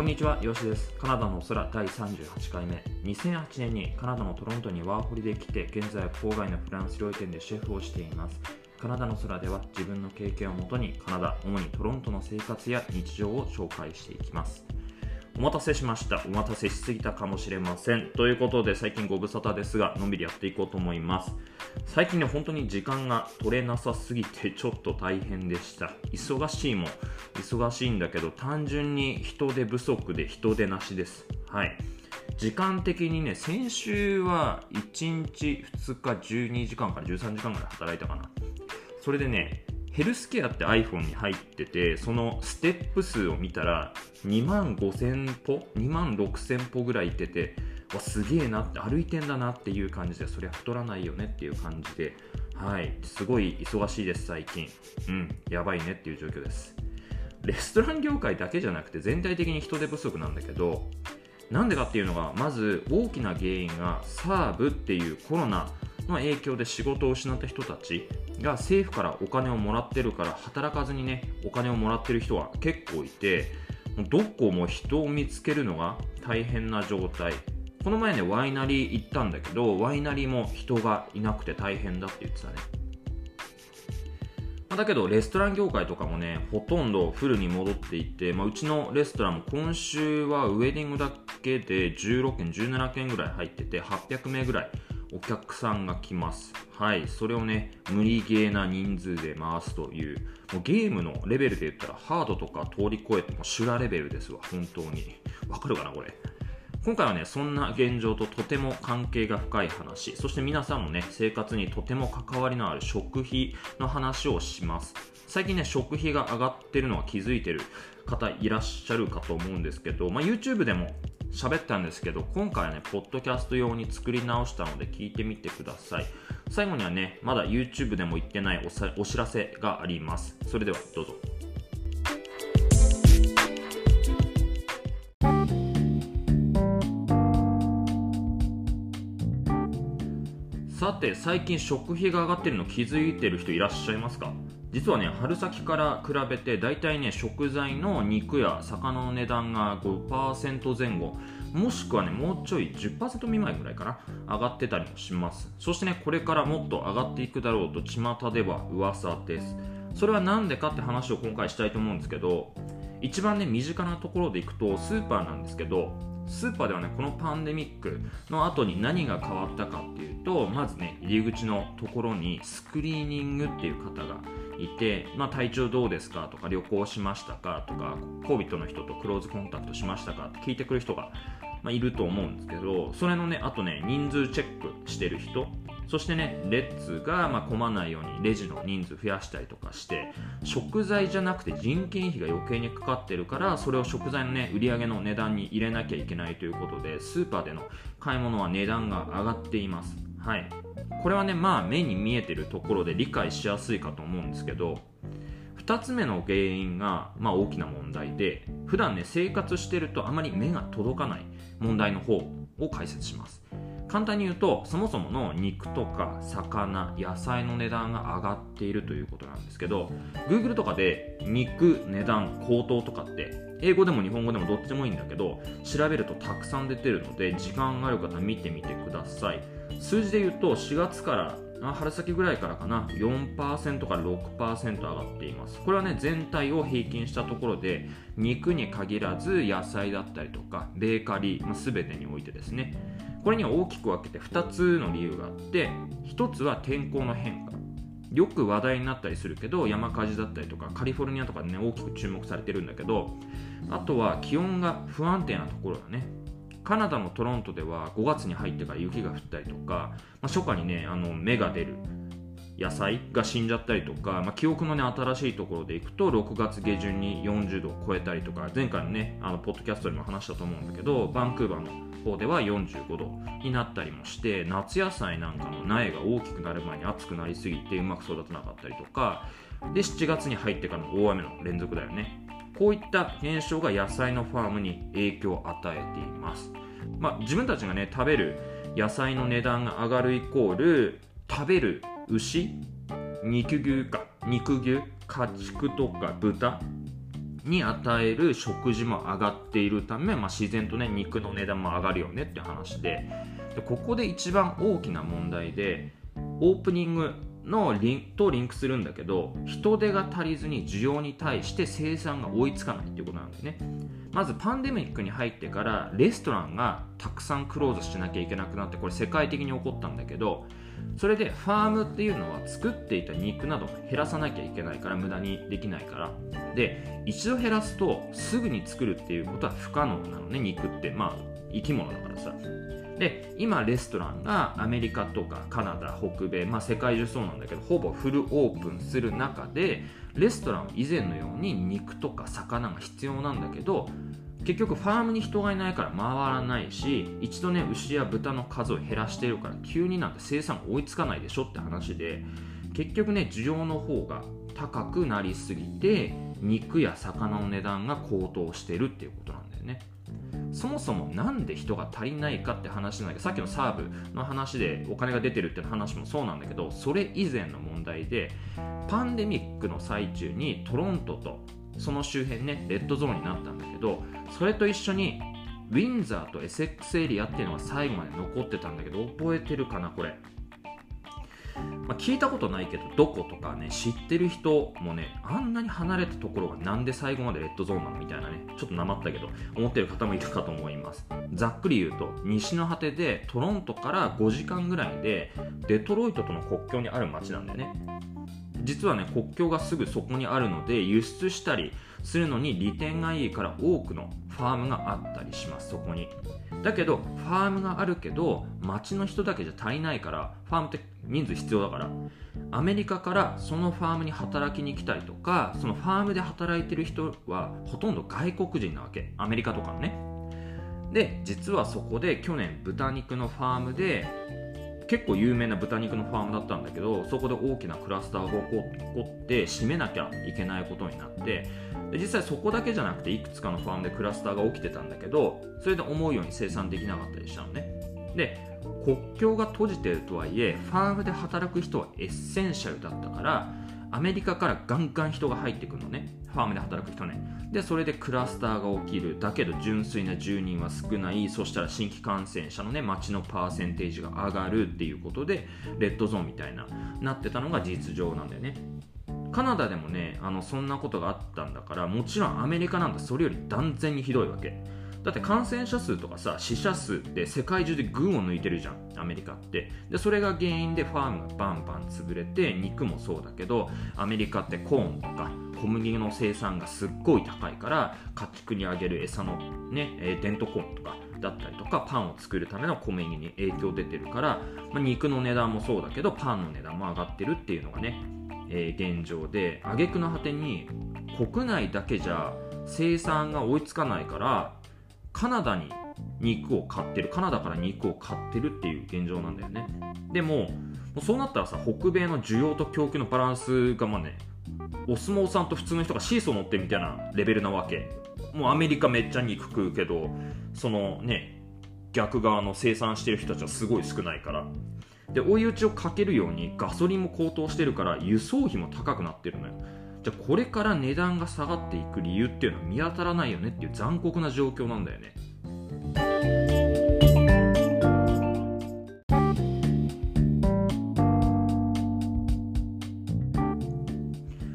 こんにちは、よしです。カナダの空第38回目。2008年にカナダのトロントにワーホリで来て、現在は郊外のフランス料理店でシェフをしています。カナダの空では自分の経験をもとにカナダ、主にトロントの生活や日常を紹介していきます。お待たせしました。お待たせしすぎたかもしれません。ということで、最近ご無沙汰ですが、のんびりやっていこうと思います。最近ね、本当に時間が取れなさすぎて、ちょっと大変でした。忙しいも忙しいんだけど、単純に人手不足で人手なしです。はい。時間的にね、先週は1日2日12時間から13時間ぐらい働いたかな。それでね、ヘルスケアって iPhone に入ってて、そのステップ数を見たら、2万5000歩 ?2 万6000歩ぐらい行ってて、わ、すげえなって、歩いてんだなっていう感じで、そりゃ太らないよねっていう感じで、はい、すごい忙しいです、最近。うん、やばいねっていう状況です。レストラン業界だけじゃなくて、全体的に人手不足なんだけど、なんでかっていうのが、まず大きな原因が、サーブっていうコロナの影響で仕事を失った人たちが政府からお金をもらってるから働かずにねお金をもらってる人は結構いてどこも人を見つけるのが大変な状態。この前ねワイナリー行ったんだけどワイナリーも人がいなくて大変だって言ってたね。だけどレストラン業界とかもねほとんどフルに戻っていて、まあ、うちのレストランも今週はウェディングだけで16件17件ぐらい入ってて800名ぐらいお客さんが来ます。はい、それをね、無理ゲーな人数で回すという、もうゲームのレベルで言ったら、ハードとか通り越えても修羅レベルですわ、本当に。わかるかな、これ。今回はね、そんな現状ととても関係が深い話、そして皆さんもね、生活にとても関わりのある食費の話をします。最近ね、食費が上がってるのは気づいてる方いらっしゃるかと思うんですけど、まあ、YouTube でも喋ったんですけど、今回はね、ポッドキャスト用に作り直したので聞いてみてください。最後にはね、まだ YouTube でも言ってないおさお知らせがあります。それではどうぞ。さて、最近食費が上がってるの気づいてる人いらっしゃいますか？実はね、春先から比べて大体ね、食材の肉や魚の値段が5%前後、もしくはね、もうちょい10%未満ぐらいかな、上がってたりもします。そしてね、これからもっと上がっていくだろうと、巷では噂です。それは何でかって話を今回したいと思うんですけど、一番ね、身近なところでいくと、スーパーなんですけど、スーパーではね、このパンデミックの後に何が変わったかっていうと、まずね、入り口のところにスクリーニングっていう方がいて、まあ、体調どうですかとか旅行しましたかとか COVID の人とクローズコンタクトしましたかって聞いてくる人が、まあ、いると思うんですけどそれのねあとね人数チェックしてる人そしてねレッツがま混まないようにレジの人数増やしたりとかして食材じゃなくて人件費が余計にかかってるからそれを食材のね売り上げの値段に入れなきゃいけないということでスーパーでの買い物は値段が上がっています。はい。これはねまあ目に見えてるところで理解しやすいかと思うんですけど2つ目の原因が、まあ、大きな問題で普段ね生活してるとあまり目が届かない問題の方を解説します。簡単に言うとそもそもの肉とか魚野菜の値段が上がっているということなんですけど Google とかで肉値段高騰とかって英語でも日本語でもどっちでもいいんだけど調べるとたくさん出てるので時間がある方見てみてください。数字で言うと4月から春先ぐらいからかな4%から6%上がっています。これはね全体を平均したところで肉に限らず野菜だったりとかベーカリー、まあ、全てにおいてですね。これには大きく分けて2つの理由があって1つは天候の変化。よく話題になったりするけど山火事だったりとかカリフォルニアとかでね大きく注目されてるんだけどあとは気温が不安定なところだね。カナダのトロントでは5月に入ってから雪が降ったりとか、まあ、初夏にねあの芽が出る野菜が死んじゃったりとか、まあ、記憶のね新しいところでいくと6月下旬に40度を超えたりとか前回のねあのポッドキャストでも話したと思うんだけどバンクーバーの方では45度になったりもして夏野菜なんかの苗が大きくなる前に暑くなりすぎてうまく育たなかったりとかで7月に入ってからの大雨の連続だよね。こういった現象が野菜のファームに影響を与えています、まあ、自分たちがね食べる野菜の値段が上がるイコール食べる牛肉牛か肉牛家畜とか豚に与える食事も上がっているため、まあ、自然とね肉の値段も上がるよねって話で。でここで一番大きな問題でオープニングのリンとリンクするんだけど人手が足りずに需要に対して生産が追いつかないっていうことなんだよね。まずパンデミックに入ってからレストランがたくさんクローズしなきゃいけなくなってこれ世界的に起こったんだけどそれでファームっていうのは作っていた肉など減らさなきゃいけないから無駄にできないから。で一度減らすとすぐに作るっていうことは不可能なのね肉って。まあ生き物だからさ。で今レストランがアメリカとかカナダ北米、まあ、世界中そうなんだけどほぼフルオープンする中でレストランは以前のように肉とか魚が必要なんだけど結局ファームに人がいないから回らないし一度ね牛や豚の数を減らしてるから急になんて生産追いつかないでしょって話で結局ね需要の方が高くなりすぎて肉や魚の値段が高騰してるっていうことなんだよね。そもそもなんで人が足りないかって話なんだけどさっきのサーブの話でお金が出てるって話もそうなんだけどそれ以前の問題でパンデミックの最中にトロントとその周辺ねレッドゾーンになったんだけどそれと一緒にウィンザーとエセックスエリアっていうのが最後まで残ってたんだけど覚えてるかなこれ。まあ、聞いたことないけどどことかね知ってる人もねあんなに離れたところがなんで最後までレッドゾーンなのみたいなねちょっとなまったけど思ってる方もいるかと思います。ざっくり言うと西の果てでトロントから5時間ぐらいでデトロイトとの国境にある町なんだよね。実はね国境がすぐそこにあるので輸出したりするのに利点がいいから多くのファームがあったりします。そこに。だけどファームがあるけど町の人だけじゃ足りないからファームって人数必要だから。アメリカからそのファームに働きに来たりとかそのファームで働いてる人はほとんど外国人なわけ。アメリカとかのね。で実はそこで去年豚肉のファームで結構有名な豚肉のファームだったんだけどそこで大きなクラスターが起こって閉めなきゃいけないことになってで実際そこだけじゃなくていくつかのファームでクラスターが起きてたんだけどそれで思うように生産できなかったりしたのね。で国境が閉じてるとはいえファームで働く人は essential だったからアメリカからガンガン人が入ってくるのね。ファームで働く人ね。でそれでクラスターが起きる。だけど純粋な住人は少ない。そしたら新規感染者のね町のパーセンテージが上がるっていうことでレッドゾーンみたいななってたのが実情なんだよね。カナダでもねあのそんなことがあったんだからもちろんアメリカなんてそれより断然にひどいわけ。だって感染者数とかさ死者数って世界中で群を抜いてるじゃん。アメリカって。でそれが原因でファームがバンバン潰れて肉もそうだけどアメリカってコーンとか小麦の生産がすっごい高いから家畜にあげる餌のね、えー、デントコーンとかだったりとかパンを作るための小麦に影響出てるから、まあ、肉の値段もそうだけどパンの値段も上がってるっていうのがね、えー、現状で挙句の果てに国内だけじゃ生産が追いつかないからカナダに肉を買ってるカナダから肉を買ってるっていう現状なんだよね。でもそうなったらさ北米の需要と供給のバランスがまあねお相撲さんと普通の人がシーソー乗ってるみたいなレベルなわけ。もうアメリカめっちゃ肉食うけどそのね逆側の生産してる人たちはすごい少ないから。で追い打ちをかけるようにガソリンも高騰してるから輸送費も高くなってるのよ。じゃあこれから値段が下がっていく理由っていうのは見当たらないよねっていう残酷な状況なんだよね。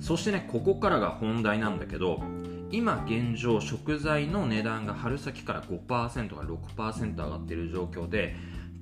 そしてねここからが本題なんだけど今現状食材の値段が春先から5%から6%上がってる状況で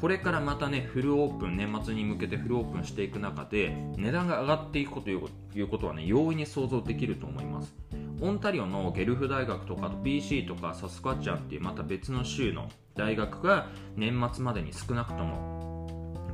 これからまたねフルオープン年末に向けてフルオープンしていく中で値段が上がっていくということはね容易に想像できると思います。オンタリオのゲルフ大学とかと BC とかサスカチャンっていうまた別の州の大学が年末までに少なくとも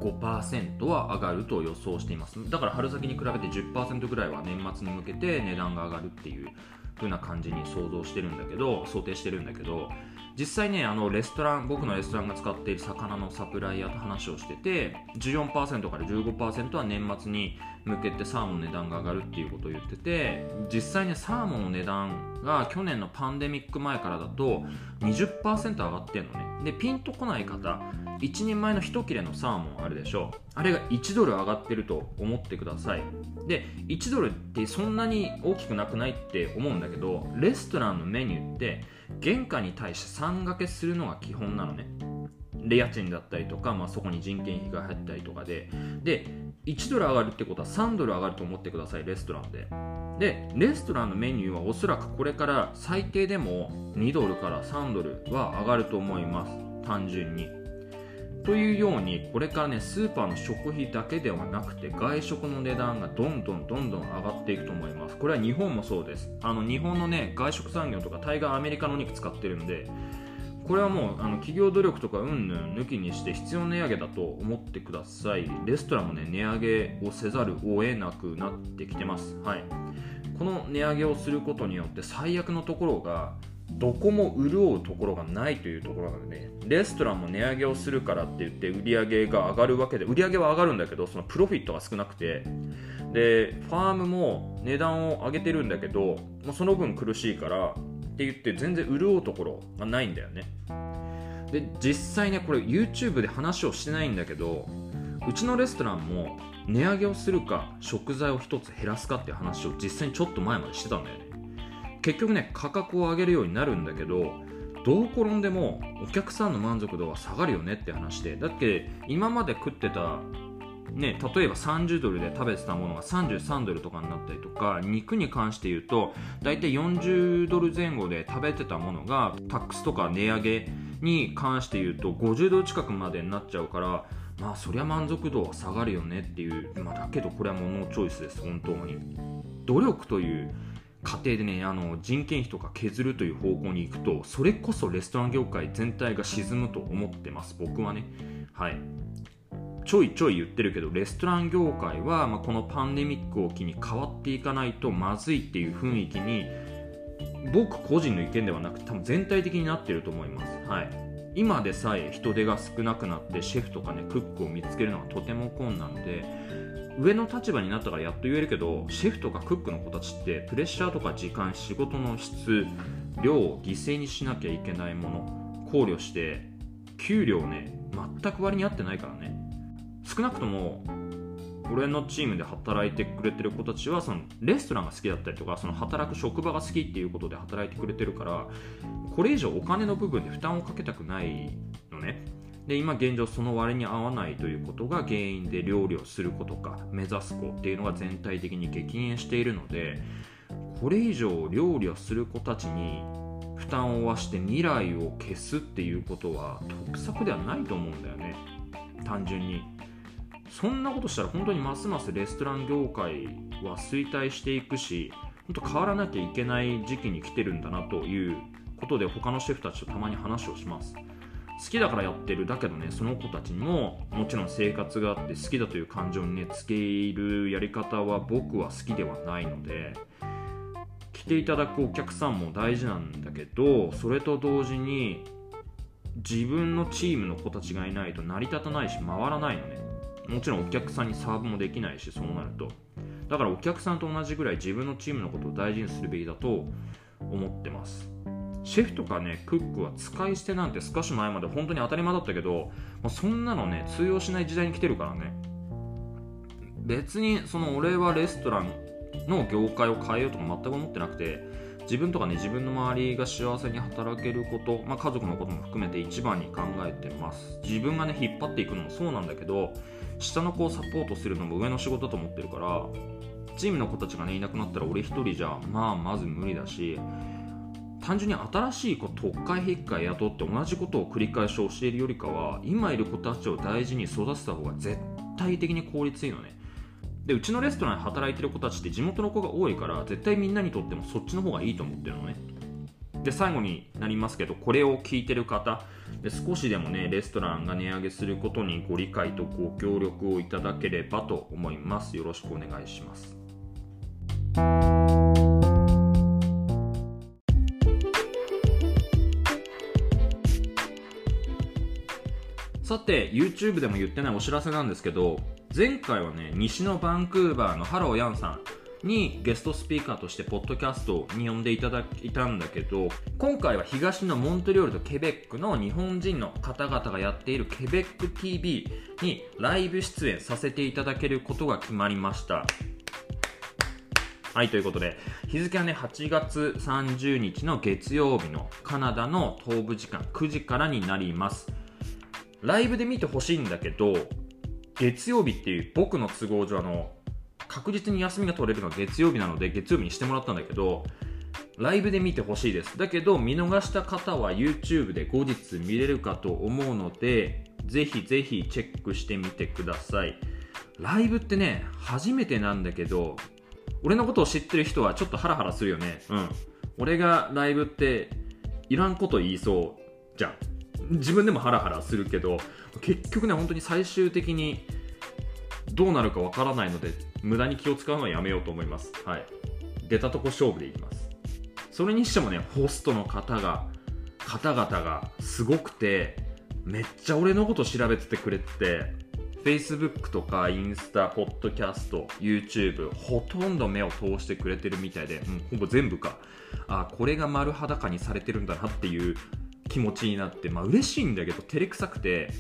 5%は上がると予想しています。だから春先に比べて10%ぐらいは年末に向けて値段が上がるっていう風な感じに想像してるんだけど想定してるんだけど実際ねあのレストラン僕のレストランが使っている魚のサプライヤーと話をしてて14%から15%は年末に向けてサーモンの値段が上がるっていうことを言ってて実際ねサーモンの値段が去年のパンデミック前からだと20%上がってんのね。でピンとこない方1人前の1切れのサーモンあるでしょ。あれが1ドル上がってると思ってください。で1ドルってそんなに大きくなくないって思うんだけどレストランのメニューって原価に対して3掛けするのが基本なのね。で家賃だったりとか、まあ、そこに人件費が入ったりとかで。で1ドル上がるってことは3ドル上がると思ってくださいレストランで。でレストランのメニューはおそらくこれから最低でも2ドルから3ドルは上がると思います。単純に。というようにこれからねスーパーの食費だけではなくて外食の値段がどんどんどんどん上がっていくと思います。これは日本もそうです。あの日本のね外食産業とか大概アメリカのお肉使ってるんでこれはもうあの企業努力とかうんぬん抜きにして必要値上げだと思ってください。レストランもね値上げをせざるを得なくなってきてます。はい。この値上げをすることによって最悪のところがどこも潤うところがないというところなので、レストランも値上げをするからって言って売り上げが上がるわけで売り上げは上がるんだけどそのプロフィットが少なくて。でファームも値段を上げてるんだけどもうその分苦しいからって言って全然潤うところがないんだよね。で実際ねこれ YouTube で話をしてないんだけどうちのレストランも値上げをするか食材を1つ減らすかっていう話を実際にちょっと前までしてたんだよね。結局ね価格を上げるようになるんだけどどう転んでもお客さんの満足度は下がるよねって話でだって今まで食ってたね、例えば30ドルで食べてたものが33ドルとかになったりとか肉に関して言うと大体40ドル前後で食べてたものがタックスとか値上げに関して言うと50ドル近くまでになっちゃうからまあそりゃ満足度は下がるよねっていう、まあ、だけどこれはものチョイスです本当に。努力という過程でねあの人件費とか削るという方向に行くとそれこそレストラン業界全体が沈むと思ってます。僕はね。はい。ちょいちょい言ってるけどレストラン業界は、まあ、このパンデミックを機に変わっていかないとまずいっていう雰囲気に僕個人の意見ではなく多分全体的になってると思います、はい、今でさえ人手が少なくなってシェフとかねクックを見つけるのがとても困難で上の立場になったからやっと言えるけどシェフとかクックの子たちってプレッシャーとか時間仕事の質量を犠牲にしなきゃいけないもの考慮して給料ね全く割に合ってないからね。少なくとも俺のチームで働いてくれてる子たちはそのレストランが好きだったりとかその働く職場が好きっていうことで働いてくれてるからこれ以上お金の部分で負担をかけたくないのね。で今現状その割に合わないということが原因で料理をする子とか目指す子っていうのが全体的に激減しているのでこれ以上料理をする子たちに負担を負わして未来を消すっていうことは得策ではないと思うんだよね。単純に。そんなことしたら本当にますますレストラン業界は衰退していくし本当変わらなきゃいけない時期に来てるんだなということで他のシェフたちとたまに話をします。好きだからやってるだけどねその子たちにももちろん生活があって好きだという感情にねつけるやり方は僕は好きではないので来ていただくお客さんも大事なんだけどそれと同時に自分のチームの子たちがいないと成り立たないし回らないのね。もちろんお客さんにサーブもできないしそうなると。だからお客さんと同じぐらい自分のチームのことを大事にするべきだと思ってます。シェフとかねクックは使い捨てなんて少し前まで本当に当たり前だったけどもうそんなのね通用しない時代に来てるからね。別にその俺はレストランの業界を変えようとか全く思ってなくて自分とかね自分の周りが幸せに働けること、まあ、家族のことも含めて一番に考えてます。自分がね引っ張っていくのもそうなんだけど下の子をサポートするのも上の仕事だと思ってるからチームの子たちがねいなくなったら俺一人じゃまあまず無理だし単純に新しい子特会引っか雇って同じことを繰り返し教えるよりかは今いる子たちを大事に育てた方が絶対的に効率いいのね。でうちのレストランで働いてる子たちって地元の子が多いから絶対みんなにとってもそっちの方がいいと思ってるのね。で最後になりますけどこれを聞いてる方。で少しでもねレストランが値上げすることにご理解とご協力をいただければと思います。よろしくお願いします。さて YouTube でも言ってないお知らせなんですけど前回はね西のバンクーバーのハローヤンさんにゲストスピーカーとしてポッドキャストに呼んでいただいたんだけど今回は東のモントリオールとケベックの日本人の方々がやっているケベック TV にライブ出演させていただけることが決まりました。はいということで日付はね8月30日の月曜日のカナダの東部時間9時からになります。ライブで見てほしいんだけど月曜日っていう僕の都合上あの確実に休みが取れるのは月曜日なので月曜日にしてもらったんだけどライブで見てほしいです。だけど見逃した方は YouTube で後日見れるかと思うのでぜひぜひチェックしてみてください。ライブってね初めてなんだけど俺のことを知ってる人はちょっとハラハラするよね。うん。俺がライブっていらんこと言いそうじゃん。自分でもハラハラするけど結局ね本当に最終的にどうなるかわからないので無駄に気を使うのはやめようと思います。はい。出たとこ勝負でいきます。それにしてもねホストの方が方々がすごくてめっちゃ俺のこと調べててくれて Facebook とかインスタ、ポッドキャスト、YouTube ほとんど目を通してくれてるみたいで、うん、ほぼ全部か。あこれが丸裸にされてるんだなっていう気持ちになってまあ嬉しいんだけど照れくさくて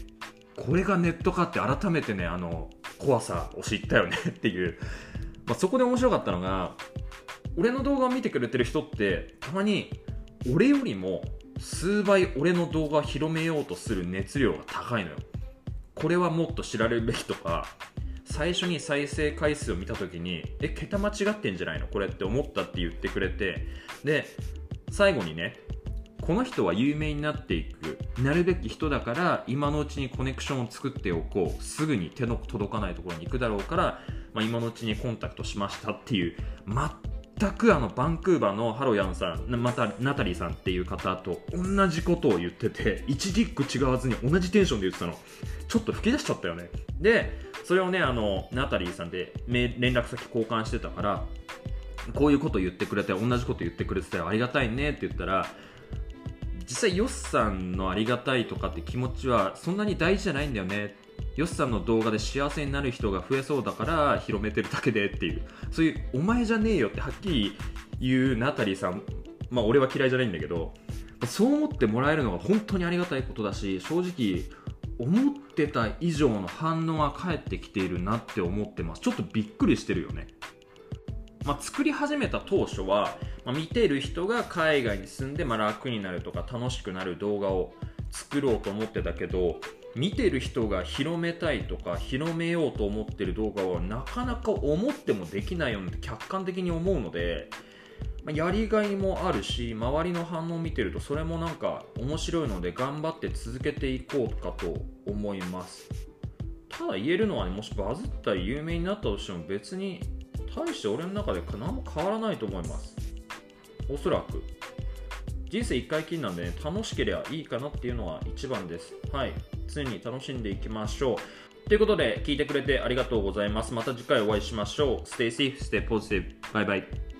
これがネットかって改めてねあの怖さを知ったよね っていう、まあ、そこで面白かったのが俺の動画を見てくれてる人ってたまに俺よりも数倍俺の動画を広めようとする熱量が高いのよ。これはもっと知られるべきとか最初に再生回数を見た時にえ桁間違ってんじゃないの？これって思ったって言ってくれて。で最後にねこの人は有名になっていくなるべき人だから今のうちにコネクションを作っておこうすぐに手の届かないところに行くだろうから、まあ、今のうちにコンタクトしましたっていう全くあのバンクーバーのハロヤンさんまたナタリーさんっていう方と同じことを言ってて一字一句違わずに同じテンションで言ってたの。ちょっと吹き出しちゃったよね。でそれをねあのナタリーさんで連絡先交換してたからこういうこと言ってくれて同じこと言ってくれてたよありがたいねって言ったら実際ヨッさんのありがたいとかって気持ちはそんなに大事じゃないんだよね。ヨッさんの動画で幸せになる人が増えそうだから広めてるだけでっていう。そういうお前じゃねえよってはっきり言うナタリーさんまあ俺は嫌いじゃないんだけどそう思ってもらえるのが本当にありがたいことだし正直思ってた以上の反応が返ってきているなって思ってます。ちょっとびっくりしてるよね。まあ、作り始めた当初は、まあ、見てる人が海外に住んでまあ楽になるとか楽しくなる動画を作ろうと思ってたけど見てる人が広めたいとか広めようと思ってる動画はなかなか思ってもできないように客観的に思うので、まあ、やりがいもあるし周りの反応を見てるとそれもなんか面白いので頑張って続けていこうかと思います。ただ言えるのは、ね、もしバズったり有名になったとしても別に大して俺の中で何も変わらないと思いますおそらく人生1回きりなんでね楽しければいいかなっていうのは一番ですはい常に楽しんでいきましょうということで聞いてくれてありがとうございますまた次回お会いしましょう Stay safe, stay positive. Bye bye.